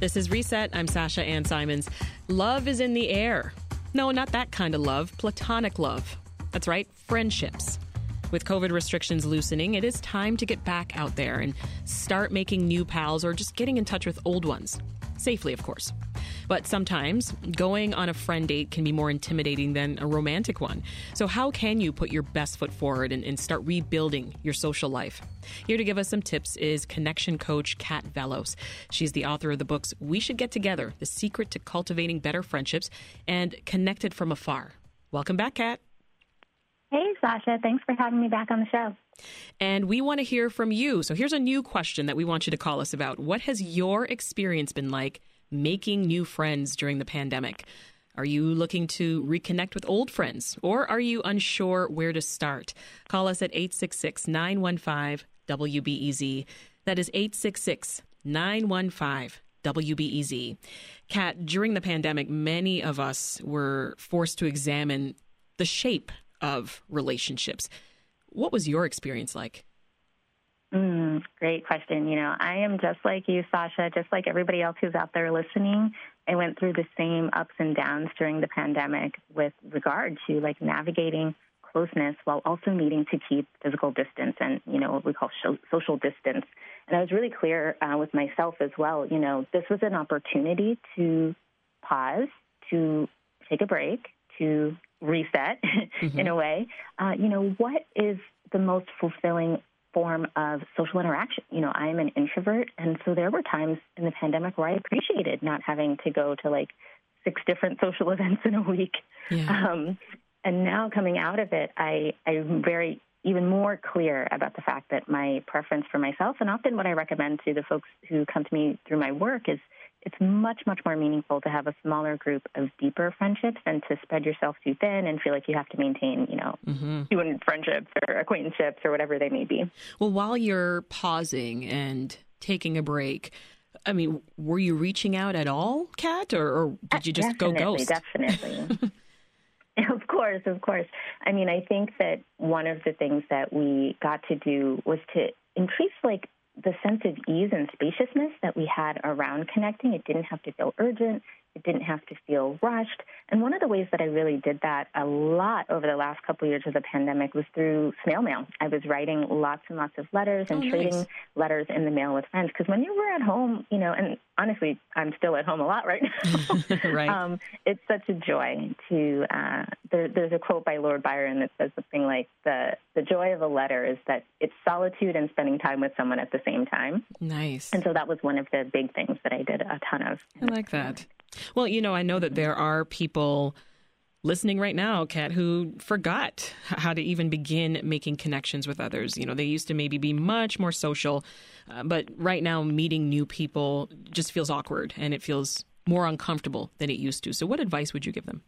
This is Reset. I'm Sasha Ann Simons. Love is in the air. No, not that kind of love, platonic love. That's right, friendships. With COVID restrictions loosening, it is time to get back out there and start making new pals or just getting in touch with old ones. Safely, of course. But sometimes going on a friend date can be more intimidating than a romantic one. So, how can you put your best foot forward and, and start rebuilding your social life? Here to give us some tips is connection coach Kat Vellos. She's the author of the books We Should Get Together The Secret to Cultivating Better Friendships and Connected from Afar. Welcome back, Kat. Hey, Sasha. Thanks for having me back on the show. And we want to hear from you. So here's a new question that we want you to call us about. What has your experience been like making new friends during the pandemic? Are you looking to reconnect with old friends or are you unsure where to start? Call us at 866 915 WBEZ. That is 866 915 WBEZ. Kat, during the pandemic, many of us were forced to examine the shape of relationships. What was your experience like? Mm, great question. You know, I am just like you, Sasha, just like everybody else who's out there listening. I went through the same ups and downs during the pandemic with regard to like navigating closeness while also needing to keep physical distance and, you know, what we call social distance. And I was really clear uh, with myself as well. You know, this was an opportunity to pause, to take a break, to reset mm-hmm. in a way. Uh, you know, what is the most fulfilling form of social interaction. You know, I am an introvert, and so there were times in the pandemic where I appreciated not having to go to like six different social events in a week. Yeah. Um, and now coming out of it, I, I'm very even more clear about the fact that my preference for myself, and often what I recommend to the folks who come to me through my work, is it's much, much more meaningful to have a smaller group of deeper friendships than to spread yourself too thin and feel like you have to maintain, you know, mm-hmm. 200 friendships or acquaintanceships or whatever they may be. Well, while you're pausing and taking a break, I mean, were you reaching out at all, Kat, or, or did you just definitely, go ghost? Definitely. of course, of course. I mean, I think that one of the things that we got to do was to increase like the sense of ease and spaciousness that we had around connecting. It didn't have to feel urgent. It didn't have to feel rushed. And one of the ways that I really did that a lot over the last couple of years of the pandemic was through snail mail. I was writing lots and lots of letters and oh, trading nice. letters in the mail with friends. Because when you were at home, you know, and honestly, I'm still at home a lot right now. right. Um, it's such a joy to. Uh, there, there's a quote by Lord Byron that says something like the the joy of a letter is that it's solitude and spending time with someone at the same time. Nice. And so that was one of the big things that I did a ton of. I like that. Well, you know, I know that there are people listening right now, Kat, who forgot how to even begin making connections with others. You know, they used to maybe be much more social, uh, but right now meeting new people just feels awkward and it feels more uncomfortable than it used to. So, what advice would you give them?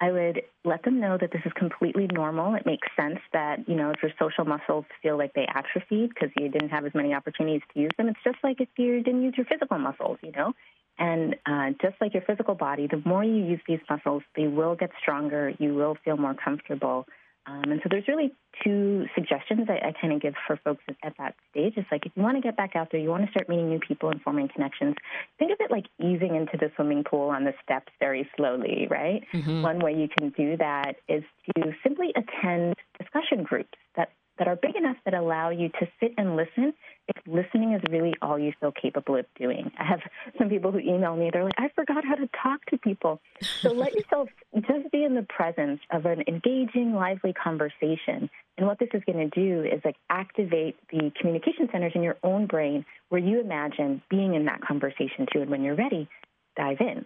I would let them know that this is completely normal. It makes sense that, you know, if your social muscles feel like they atrophied because you didn't have as many opportunities to use them, it's just like if you didn't use your physical muscles, you know? And uh, just like your physical body, the more you use these muscles, they will get stronger. You will feel more comfortable. Um, and so there's really two suggestions I, I kind of give for folks at, at that stage. It's like if you want to get back out there, you want to start meeting new people and forming connections, think of it like easing into the swimming pool on the steps very slowly, right? Mm-hmm. One way you can do that is to simply attend discussion groups that that are big enough that allow you to sit and listen if listening is really all you feel capable of doing. I have some people who email me, they're like, I forgot how to talk to people. So let yourself just be in the presence of an engaging, lively conversation. And what this is going to do is like activate the communication centers in your own brain where you imagine being in that conversation too. And when you're ready, dive in.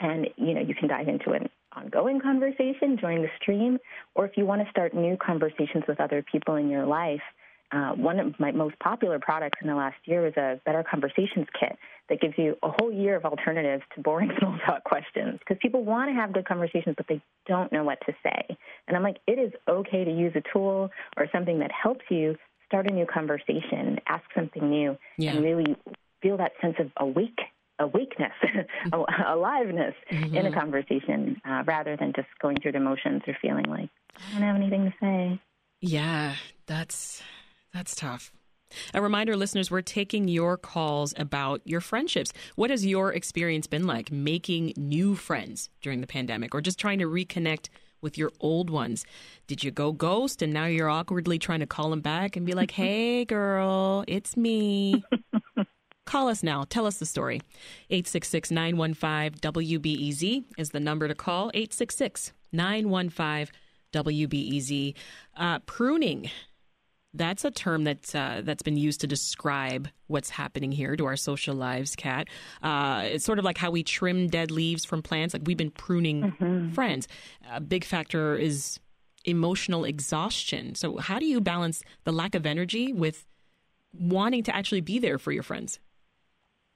And, you know, you can dive into an ongoing conversation, join the stream, or if you want to start new conversations with other people in your life, uh, one of my most popular products in the last year was a Better Conversations Kit that gives you a whole year of alternatives to boring small talk questions because people want to have good conversations, but they don't know what to say. And I'm like, it is okay to use a tool or something that helps you start a new conversation, ask something new, yeah. and really feel that sense of awake awakeness, aliveness mm-hmm. in a conversation uh, rather than just going through the motions or feeling like I don't have anything to say. Yeah, that's that's tough. A reminder, listeners, we're taking your calls about your friendships. What has your experience been like making new friends during the pandemic or just trying to reconnect with your old ones? Did you go ghost and now you're awkwardly trying to call them back and be like, hey, girl, it's me? Call us now. Tell us the story. 866 915 WBEZ is the number to call. 866 915 WBEZ. Uh, pruning. That's a term that's uh, that's been used to describe what's happening here to our social lives, Kat. Uh, it's sort of like how we trim dead leaves from plants. Like we've been pruning mm-hmm. friends. A big factor is emotional exhaustion. So, how do you balance the lack of energy with wanting to actually be there for your friends?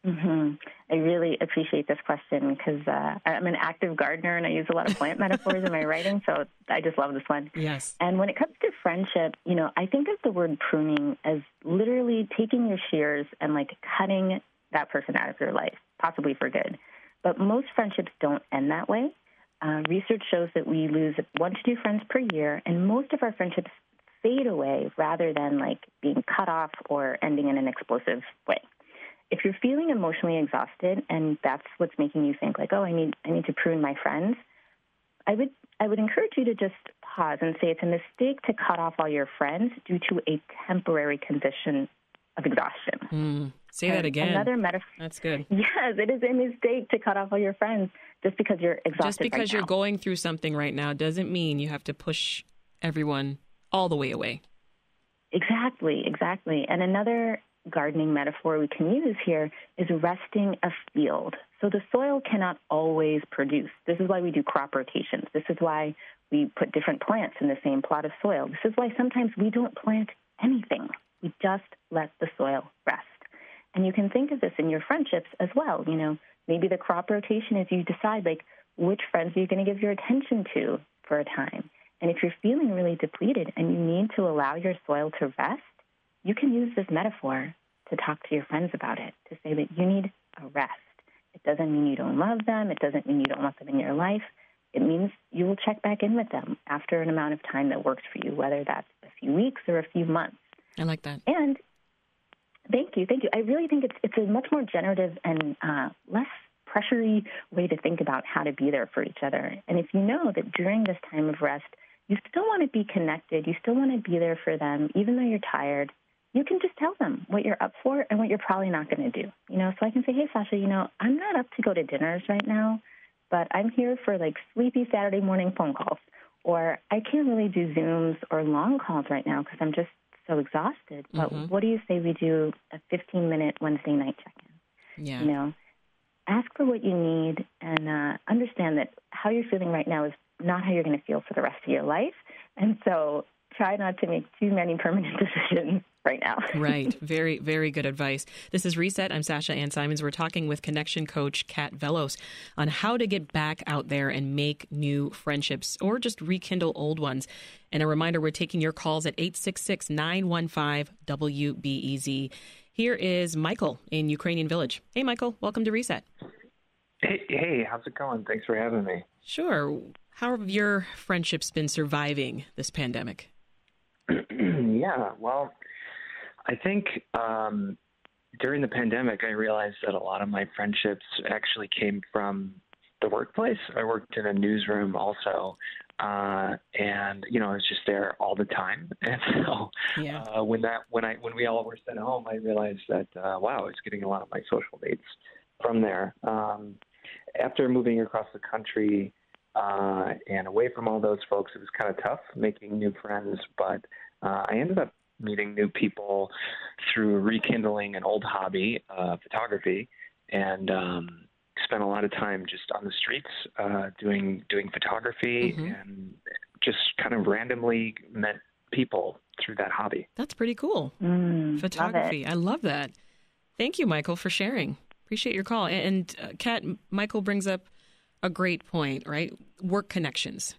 Mm-hmm. I really appreciate this question because uh, I'm an active gardener and I use a lot of plant metaphors in my writing, so I just love this one. Yes. And when it comes to friendship, you know, I think of the word pruning as literally taking your shears and like cutting that person out of your life, possibly for good. But most friendships don't end that way. Uh, research shows that we lose one to two friends per year, and most of our friendships fade away rather than like being cut off or ending in an explosive way if you're feeling emotionally exhausted and that's what's making you think like, oh, I need I need to prune my friends, I would I would encourage you to just pause and say it's a mistake to cut off all your friends due to a temporary condition of exhaustion. Mm, say and that again. Another metaphor. That's good. Yes, it is a mistake to cut off all your friends just because you're exhausted. Just because right you're now. going through something right now doesn't mean you have to push everyone all the way away. Exactly, exactly. And another gardening metaphor we can use here is resting a field. So the soil cannot always produce. This is why we do crop rotations. This is why we put different plants in the same plot of soil. This is why sometimes we don't plant anything. We just let the soil rest. And you can think of this in your friendships as well. You know, maybe the crop rotation is you decide like which friends are you going to give your attention to for a time. And if you're feeling really depleted and you need to allow your soil to rest, you can use this metaphor to talk to your friends about it, to say that you need a rest. It doesn't mean you don't love them. It doesn't mean you don't want them in your life. It means you will check back in with them after an amount of time that works for you, whether that's a few weeks or a few months. I like that. And thank you, thank you. I really think it's it's a much more generative and uh, less pressury way to think about how to be there for each other. And if you know that during this time of rest, you still want to be connected, you still want to be there for them, even though you're tired, you can just tell them what you're up for and what you're probably not going to do. You know, so I can say, hey, Sasha, you know, I'm not up to go to dinners right now, but I'm here for like sleepy Saturday morning phone calls. Or I can't really do Zooms or long calls right now because I'm just so exhausted. But mm-hmm. what do you say we do a 15 minute Wednesday night check in? Yeah. You know, ask for what you need and uh, understand that how you're feeling right now is not how you're going to feel for the rest of your life. And so try not to make too many permanent decisions right now. right. Very, very good advice. This is Reset. I'm Sasha Ann Simons. We're talking with connection coach Kat Vellos on how to get back out there and make new friendships or just rekindle old ones. And a reminder, we're taking your calls at 866 915 WBEZ. Here is Michael in Ukrainian Village. Hey, Michael, welcome to Reset. Hey, hey, how's it going? Thanks for having me. Sure. How have your friendships been surviving this pandemic? yeah, well, I think um, during the pandemic, I realized that a lot of my friendships actually came from the workplace. I worked in a newsroom also, uh, and you know I was just there all the time. And so yeah. uh, when that when I when we all were sent home, I realized that uh, wow, I was getting a lot of my social needs from there. Um, after moving across the country uh, and away from all those folks, it was kind of tough making new friends. But uh, I ended up meeting new people through rekindling an old hobby, uh, photography, and um, spent a lot of time just on the streets uh, doing doing photography mm-hmm. and just kind of randomly met people through that hobby. That's pretty cool. Mm, photography. Love I love that. Thank you, Michael, for sharing. Appreciate your call. And uh, Kat, Michael brings up a great point, right? Work connections.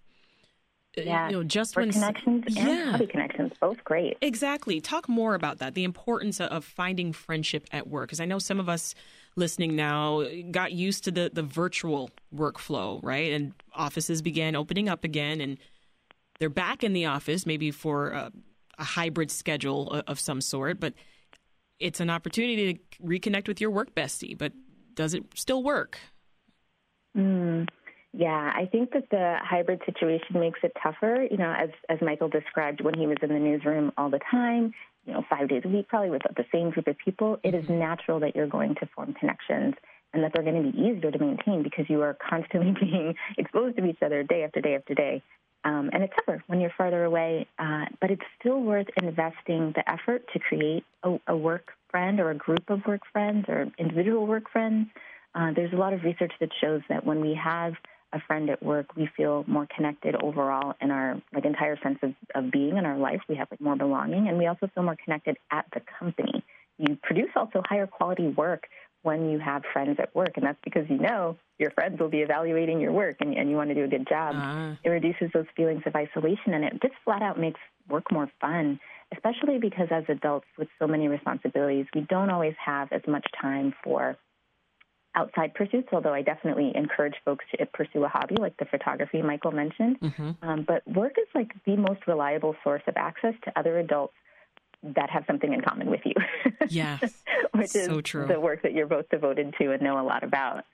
Yeah, you know, just Work when connections and yeah. hobby connections, both great. Exactly. Talk more about that. The importance of finding friendship at work, because I know some of us listening now got used to the the virtual workflow, right? And offices began opening up again, and they're back in the office, maybe for a, a hybrid schedule of some sort, but it's an opportunity to reconnect with your work bestie, but does it still work? Mm, yeah, I think that the hybrid situation makes it tougher. You know, as as Michael described, when he was in the newsroom all the time, you know, five days a week, probably with the same group of people, it is natural that you're going to form connections and that they're going to be easier to maintain because you are constantly being exposed to each other day after day after day. Um, and it's tougher when you're farther away, uh, but it's still worth investing the effort to create a, a, work friend or a group of work friends or individual work friends. Uh, there's a lot of research that shows that when we have a friend at work, we feel more connected overall in our like entire sense of, of being in our life. We have like more belonging, and we also feel more connected at the company. You produce also higher quality work when you have friends at work, and that's because you know your friends will be evaluating your work and, and you want to do a good job. Uh-huh. It reduces those feelings of isolation, and it just flat out makes work more fun, especially because as adults with so many responsibilities, we don't always have as much time for outside pursuits, although I definitely encourage folks to pursue a hobby like the photography Michael mentioned. Mm-hmm. Um, but work is like the most reliable source of access to other adults that have something in common with you. Yeah. Which is so true. the work that you're both devoted to and know a lot about.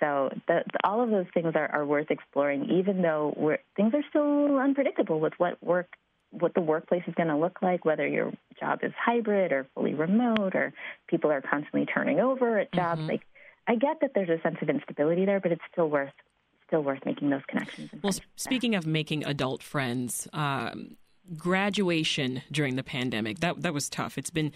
So the, the, all of those things are, are worth exploring, even though things are still unpredictable with what work, what the workplace is going to look like, whether your job is hybrid or fully remote, or people are constantly turning over at jobs. Mm-hmm. Like, I get that there's a sense of instability there, but it's still worth still worth making those connections. Well, speaking of making adult friends, um, graduation during the pandemic that that was tough. It's been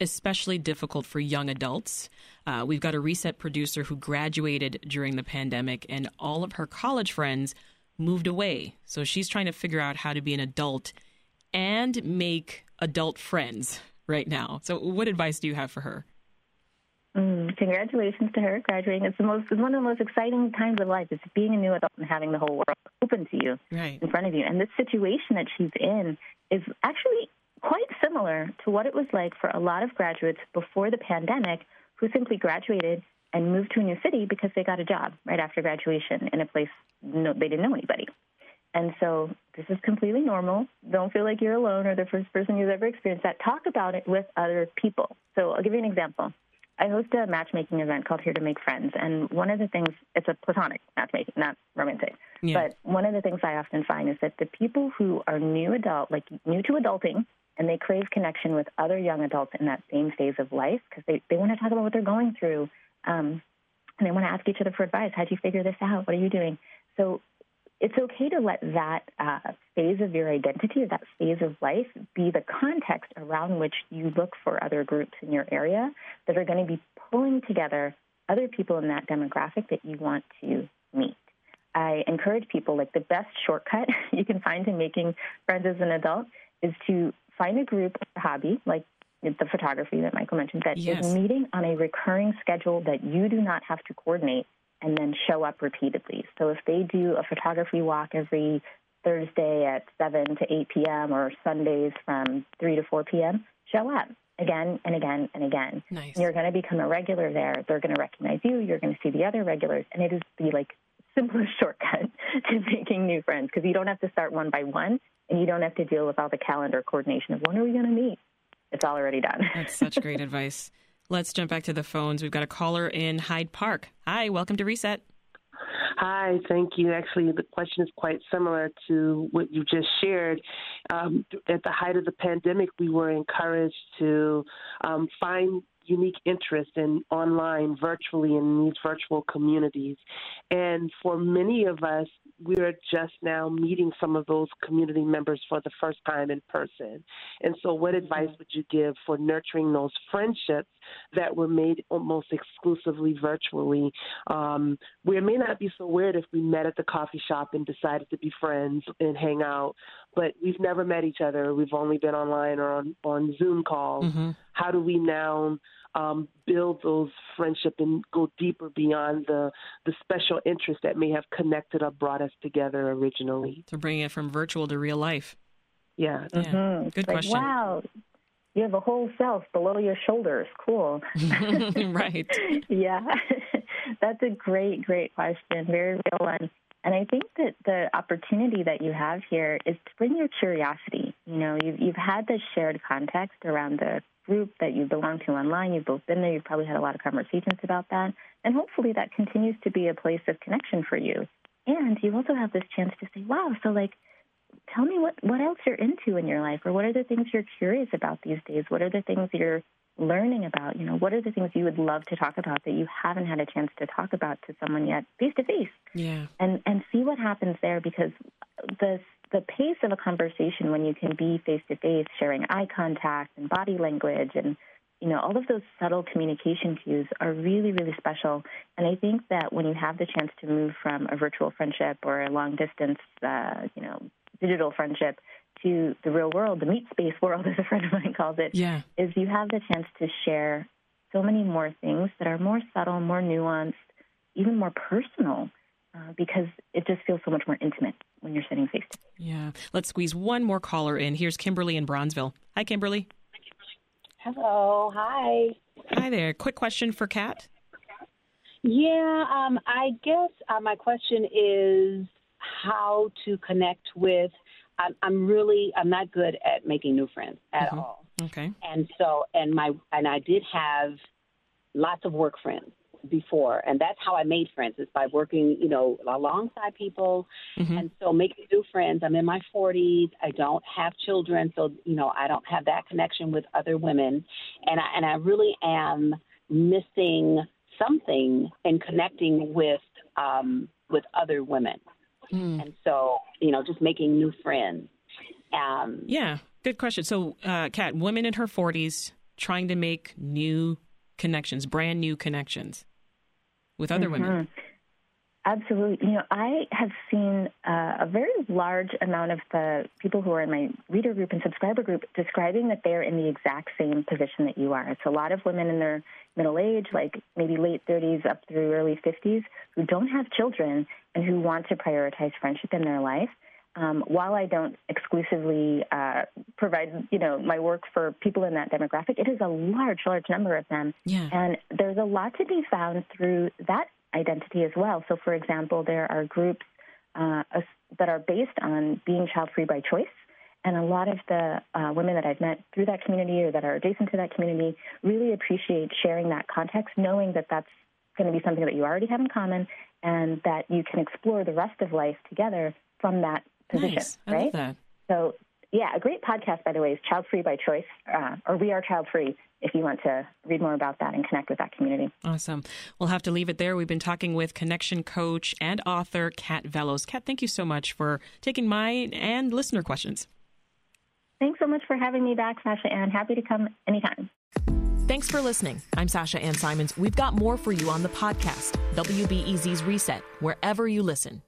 especially difficult for young adults. Uh, we've got a reset producer who graduated during the pandemic, and all of her college friends moved away. So she's trying to figure out how to be an adult and make adult friends right now. So, what advice do you have for her? Mm, congratulations to her graduating. It's the most it's one of the most exciting times of life. It's being a new adult and having the whole world open to you right. in front of you. And this situation that she's in is actually quite similar to what it was like for a lot of graduates before the pandemic who simply graduated and moved to a new city because they got a job right after graduation in a place no, they didn't know anybody. And so this is completely normal. Don't feel like you're alone or the first person who's ever experienced that. Talk about it with other people. So I'll give you an example. I host a matchmaking event called Here to Make Friends, and one of the things it's a platonic matchmaking, not romantic. Yeah. But one of the things I often find is that the people who are new adult, like new to adulting, and they crave connection with other young adults in that same phase of life because they, they want to talk about what they're going through, um, and they want to ask each other for advice. How'd you figure this out? What are you doing? So it's okay to let that uh, phase of your identity, that phase of life, be the context around which you look for other groups in your area that are going to be pulling together other people in that demographic that you want to meet. I encourage people like the best shortcut you can find in making friends as an adult is to find a group or hobby like the photography that Michael mentioned that yes. is meeting on a recurring schedule that you do not have to coordinate and then show up repeatedly. So if they do a photography walk every Thursday at 7 to 8 p.m. or Sundays from 3 to 4 p.m., show up again and again and again. Nice. You're going to become a regular there. They're going to recognize you. You're going to see the other regulars. And it is the like simplest shortcut to making new friends because you don't have to start one by one and you don't have to deal with all the calendar coordination of when are we going to meet. It's all already done. That's such great advice. Let's jump back to the phones. We've got a caller in Hyde Park. Hi, welcome to Reset. Hi, thank you. Actually, the question is quite similar to what you just shared. Um, at the height of the pandemic, we were encouraged to um, find unique interest in online, virtually, in these virtual communities. And for many of us, we are just now meeting some of those community members for the first time in person. And so, what advice would you give for nurturing those friendships that were made almost exclusively virtually? Um, where it may not be so weird if we met at the coffee shop and decided to be friends and hang out, but we've never met each other. We've only been online or on, on Zoom calls. Mm-hmm. How do we now? um, build those friendship and go deeper beyond the the special interest that may have connected or brought us together originally. To bring it from virtual to real life. Yeah. yeah. Mm-hmm. Good like, question. Wow. You have a whole self below your shoulders. Cool. right. yeah. That's a great, great question. Very real one. And I think that the opportunity that you have here is to bring your curiosity. You know, you've, you've had this shared context around the group that you belong to online. You've both been there. You've probably had a lot of conversations about that. And hopefully that continues to be a place of connection for you. And you also have this chance to say, wow, so like, tell me what, what else you're into in your life or what are the things you're curious about these days? What are the things you're learning about? You know, what are the things you would love to talk about that you haven't had a chance to talk about to someone yet face to face? Yeah. And and see what happens there because the the pace of a conversation when you can be face to face, sharing eye contact and body language and you know, all of those subtle communication cues are really, really special. And I think that when you have the chance to move from a virtual friendship or a long distance, uh, you know, digital friendship to the real world, the meat space world, as a friend of mine calls it, yeah. is you have the chance to share so many more things that are more subtle, more nuanced, even more personal. Uh, because it just feels so much more intimate when you're sitting face to face. Yeah. Let's squeeze one more caller in. Here's Kimberly in Bronzeville. Hi, Kimberly. Hello. Hi. Hi there. Quick question for Kat. Yeah, um, I guess uh, my question is how to connect with. I'm, I'm, really I'm not good at making new friends at mm-hmm. all. Okay. And so and my and I did have lots of work friends before and that's how I made friends is by working, you know, alongside people mm-hmm. and so making new friends. I'm in my 40s. I don't have children, so you know, I don't have that connection with other women and I and I really am missing something in connecting with um with other women. Mm. And so, you know, just making new friends. Um, yeah, good question. So, uh, Kat, women in her 40s trying to make new connections, brand new connections with other mm-hmm. women. Absolutely. You know, I have seen uh, a very large amount of the people who are in my reader group and subscriber group describing that they're in the exact same position that you are. It's a lot of women in their middle age, like maybe late 30s up through early 50s, who don't have children and who want to prioritize friendship in their life. Um, while I don't exclusively uh, provide, you know, my work for people in that demographic, it is a large, large number of them. Yeah. And there's a lot to be found through that identity as well. So, for example, there are groups uh, that are based on being child free by choice. And a lot of the uh, women that I've met through that community or that are adjacent to that community really appreciate sharing that context, knowing that that's going to be something that you already have in common and that you can explore the rest of life together from that position. Nice. I right? love that. So, yeah, a great podcast, by the way, is Child Free by Choice, uh, or We Are Child Free, if you want to read more about that and connect with that community. Awesome. We'll have to leave it there. We've been talking with connection coach and author Kat Vellos. Kat, thank you so much for taking my and listener questions. Thanks so much for having me back, Sasha Ann. Happy to come anytime. Thanks for listening. I'm Sasha Ann Simons. We've got more for you on the podcast, WBEZ's Reset, wherever you listen.